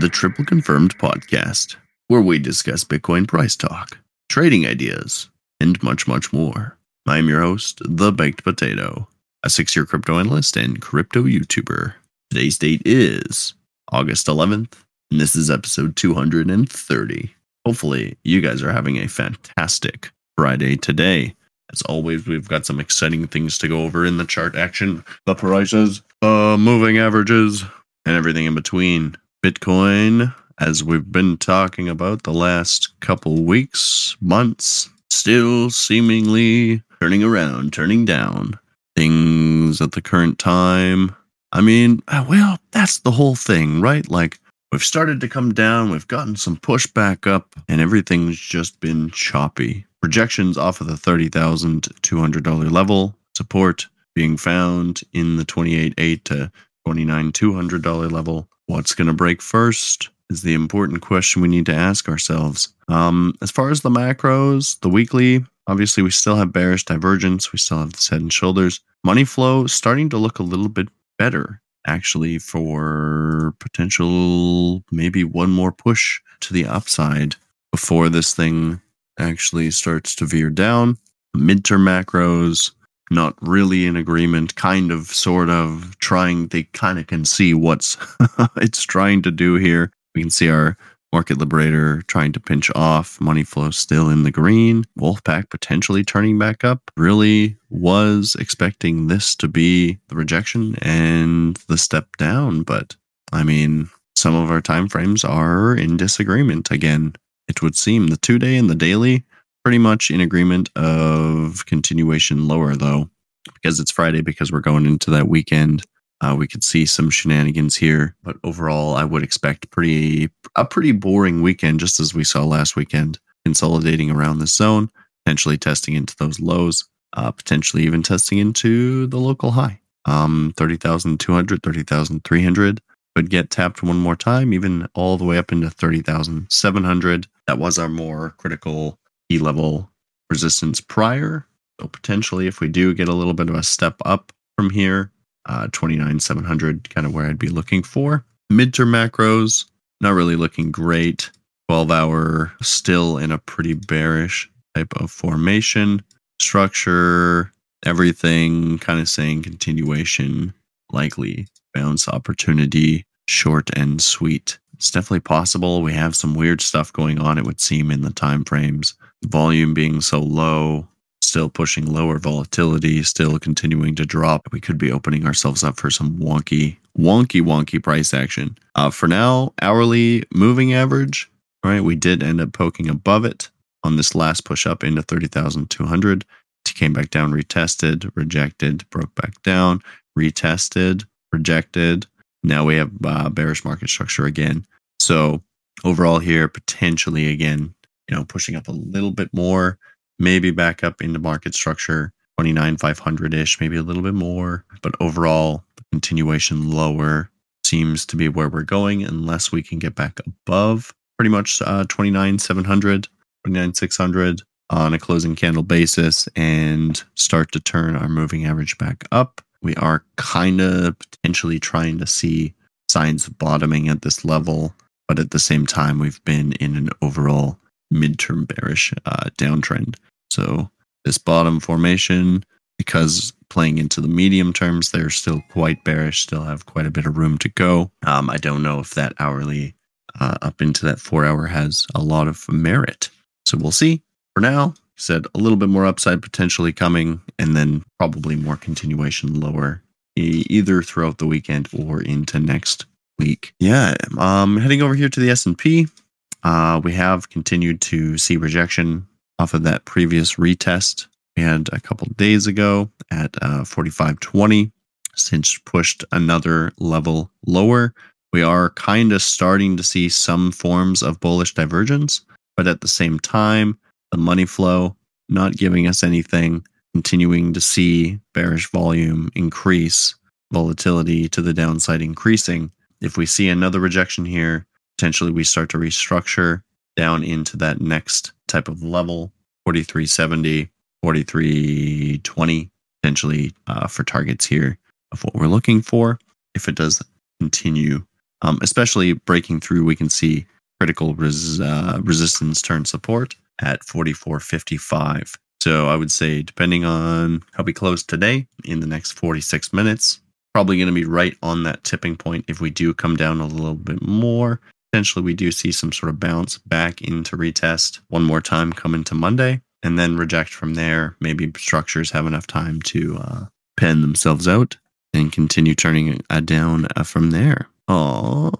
the Triple Confirmed podcast, where we discuss Bitcoin price talk, trading ideas, and much, much more. I'm your host, The Baked Potato, a six year crypto analyst and crypto YouTuber. Today's date is August 11th, and this is episode 230. Hopefully, you guys are having a fantastic Friday today. As always, we've got some exciting things to go over in the chart action, the prices, uh, moving averages, and everything in between. Bitcoin, as we've been talking about the last couple weeks, months, still seemingly turning around, turning down. Things at the current time. I mean, uh, well, that's the whole thing, right? Like, we've started to come down, we've gotten some pushback up, and everything's just been choppy. Projections off of the $30,200 level, support being found in the 28.8 to $29,200 level. What's going to break first is the important question we need to ask ourselves. Um, as far as the macros, the weekly, obviously we still have bearish divergence. We still have the head and shoulders. Money flow starting to look a little bit better actually for potential maybe one more push to the upside before this thing actually starts to veer down. Midterm macros, not really in agreement, kind of, sort of trying, they kind of can see what's it's trying to do here. We can see our market liberator trying to pinch off, money flow still in the green, Wolfpack potentially turning back up. Really was expecting this to be the rejection and the step down, but I mean, some of our time frames are in disagreement again. It would seem the two day and the daily pretty much in agreement of continuation lower though because it's friday because we're going into that weekend. Uh, we could see some shenanigans here but overall i would expect pretty a pretty boring weekend just as we saw last weekend consolidating around this zone potentially testing into those lows uh, potentially even testing into the local high. Um 30200 30300 could get tapped one more time even all the way up into 30700 that was our more critical E level resistance prior. So potentially, if we do get a little bit of a step up from here, uh, 29,700 kind of where I'd be looking for. Midterm macros, not really looking great. 12 hour, still in a pretty bearish type of formation. Structure, everything kind of saying continuation, likely bounce opportunity, short and sweet. It's definitely possible. We have some weird stuff going on, it would seem, in the time frames volume being so low, still pushing lower volatility, still continuing to drop. We could be opening ourselves up for some wonky, wonky, wonky price action. Uh, for now, hourly moving average, right? We did end up poking above it on this last push up into 30,200. It came back down, retested, rejected, broke back down, retested, rejected. Now we have uh, bearish market structure again. So overall here, potentially again, you know, pushing up a little bit more, maybe back up into market structure, 29, 500 ish, maybe a little bit more. But overall, the continuation lower seems to be where we're going unless we can get back above pretty much uh, 29, 700, 29, 600 on a closing candle basis and start to turn our moving average back up. We are kind of potentially trying to see signs of bottoming at this level, but at the same time, we've been in an overall midterm bearish uh, downtrend. So this bottom formation, because playing into the medium terms, they're still quite bearish, still have quite a bit of room to go. Um, I don't know if that hourly uh, up into that four hour has a lot of merit. So we'll see. For now, said a little bit more upside potentially coming, and then probably more continuation lower, either throughout the weekend or into next week. Yeah, um, heading over here to the S and P. Uh, we have continued to see rejection off of that previous retest had a couple days ago at uh, 45.20. Since pushed another level lower, we are kind of starting to see some forms of bullish divergence, but at the same time, the money flow not giving us anything, continuing to see bearish volume increase, volatility to the downside increasing. If we see another rejection here, potentially we start to restructure down into that next type of level 4370 4320 potentially uh, for targets here of what we're looking for if it does continue um, especially breaking through. We can see critical res- uh, resistance turn support at 44.55. So I would say, depending on how we close today in the next 46 minutes, probably going to be right on that tipping point. If we do come down a little bit more, potentially we do see some sort of bounce back into retest one more time come into Monday and then reject from there. Maybe structures have enough time to uh, pen themselves out and continue turning uh, down uh, from there. Um,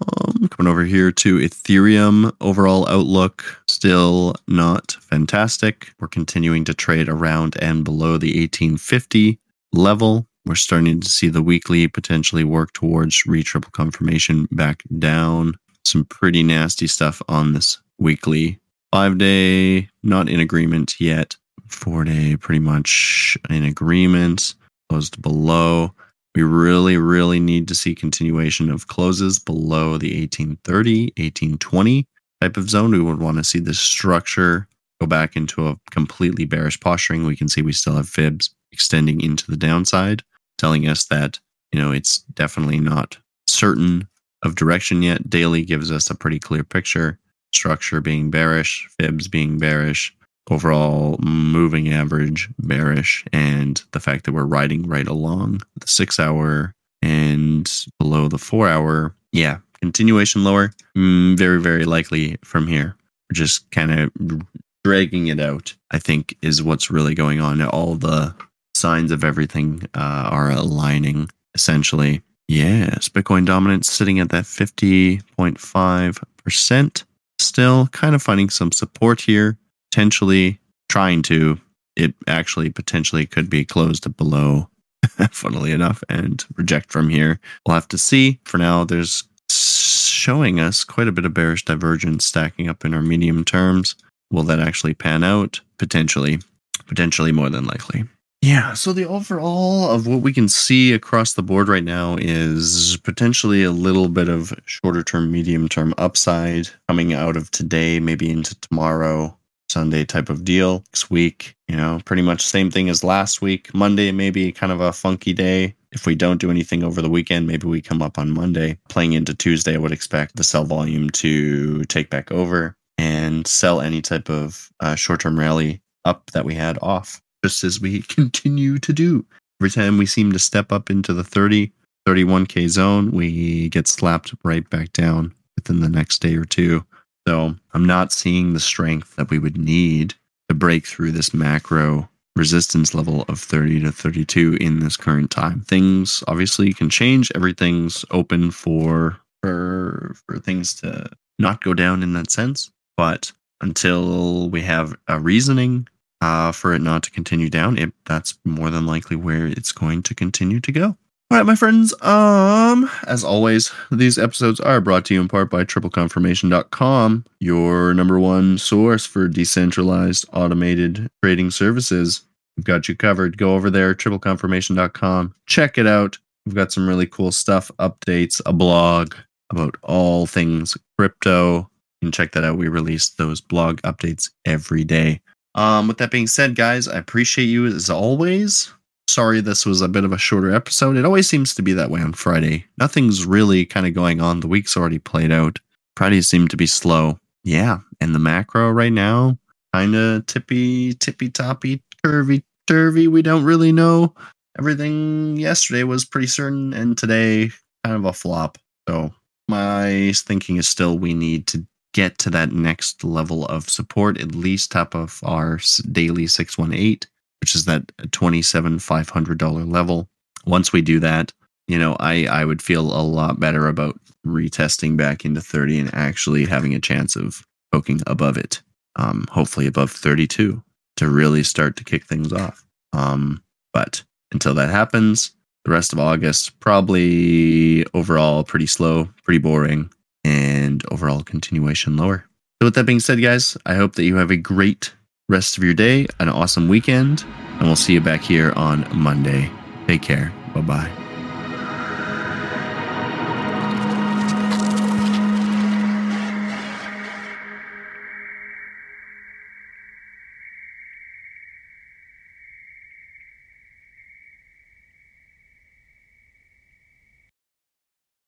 coming over here to Ethereum, overall outlook still not fantastic. We're continuing to trade around and below the 1850 level. We're starting to see the weekly potentially work towards re triple confirmation back down. Some pretty nasty stuff on this weekly. Five day, not in agreement yet. Four day, pretty much in agreement. Closed below. We really, really need to see continuation of closes below the 1830, 1820 type of zone. We would want to see this structure go back into a completely bearish posturing. We can see we still have fibs extending into the downside, telling us that, you know, it's definitely not certain of direction yet. Daily gives us a pretty clear picture. Structure being bearish, fibs being bearish, overall moving average bearish and the fact that we're riding right along the six hour and below the four hour yeah continuation lower. Mm, very very likely from here. We're just kind of dragging it out i think is what's really going on. All the signs of everything uh, are aligning essentially yes bitcoin dominance sitting at that 50.5% still kind of finding some support here potentially trying to, it actually potentially could be closed below, funnily enough, and reject from here. We'll have to see. For now, there's showing us quite a bit of bearish divergence stacking up in our medium terms. Will that actually pan out? Potentially. Potentially more than likely. Yeah, so the overall of what we can see across the board right now is potentially a little bit of shorter term, medium term upside coming out of today, maybe into tomorrow. Sunday type of deal. Next week, you know, pretty much same thing as last week. Monday, maybe kind of a funky day. If we don't do anything over the weekend, maybe we come up on Monday. Playing into Tuesday, I would expect the sell volume to take back over and sell any type of uh, short term rally up that we had off, just as we continue to do. Every time we seem to step up into the 30, 31K zone, we get slapped right back down within the next day or two. So I'm not seeing the strength that we would need to break through this macro resistance level of 30 to 32 in this current time. Things obviously can change. Everything's open for for for things to not go down in that sense. But until we have a reasoning uh, for it not to continue down, it, that's more than likely where it's going to continue to go. All right, my friends. Um, as always, these episodes are brought to you in part by tripleconfirmation.com, your number one source for decentralized automated trading services. We've got you covered. Go over there, tripleconfirmation.com. Check it out. We've got some really cool stuff, updates, a blog about all things crypto. You can check that out. We release those blog updates every day. Um, with that being said, guys, I appreciate you as always sorry this was a bit of a shorter episode. It always seems to be that way on Friday. Nothing's really kind of going on. The week's already played out. Fridays seem to be slow. Yeah, and the macro right now, kind of tippy, tippy toppy, curvy, turvy. We don't really know. Everything yesterday was pretty certain, and today kind of a flop. So my thinking is still we need to get to that next level of support, at least top of our daily 618 which is that $27,500 level. Once we do that, you know, I, I would feel a lot better about retesting back into 30 and actually having a chance of poking above it. Um, hopefully above 32 to really start to kick things off. Um, but until that happens, the rest of August probably overall pretty slow, pretty boring, and overall continuation lower. So with that being said, guys, I hope that you have a great rest of your day, an awesome weekend, and we'll see you back here on Monday. Take care. Bye bye.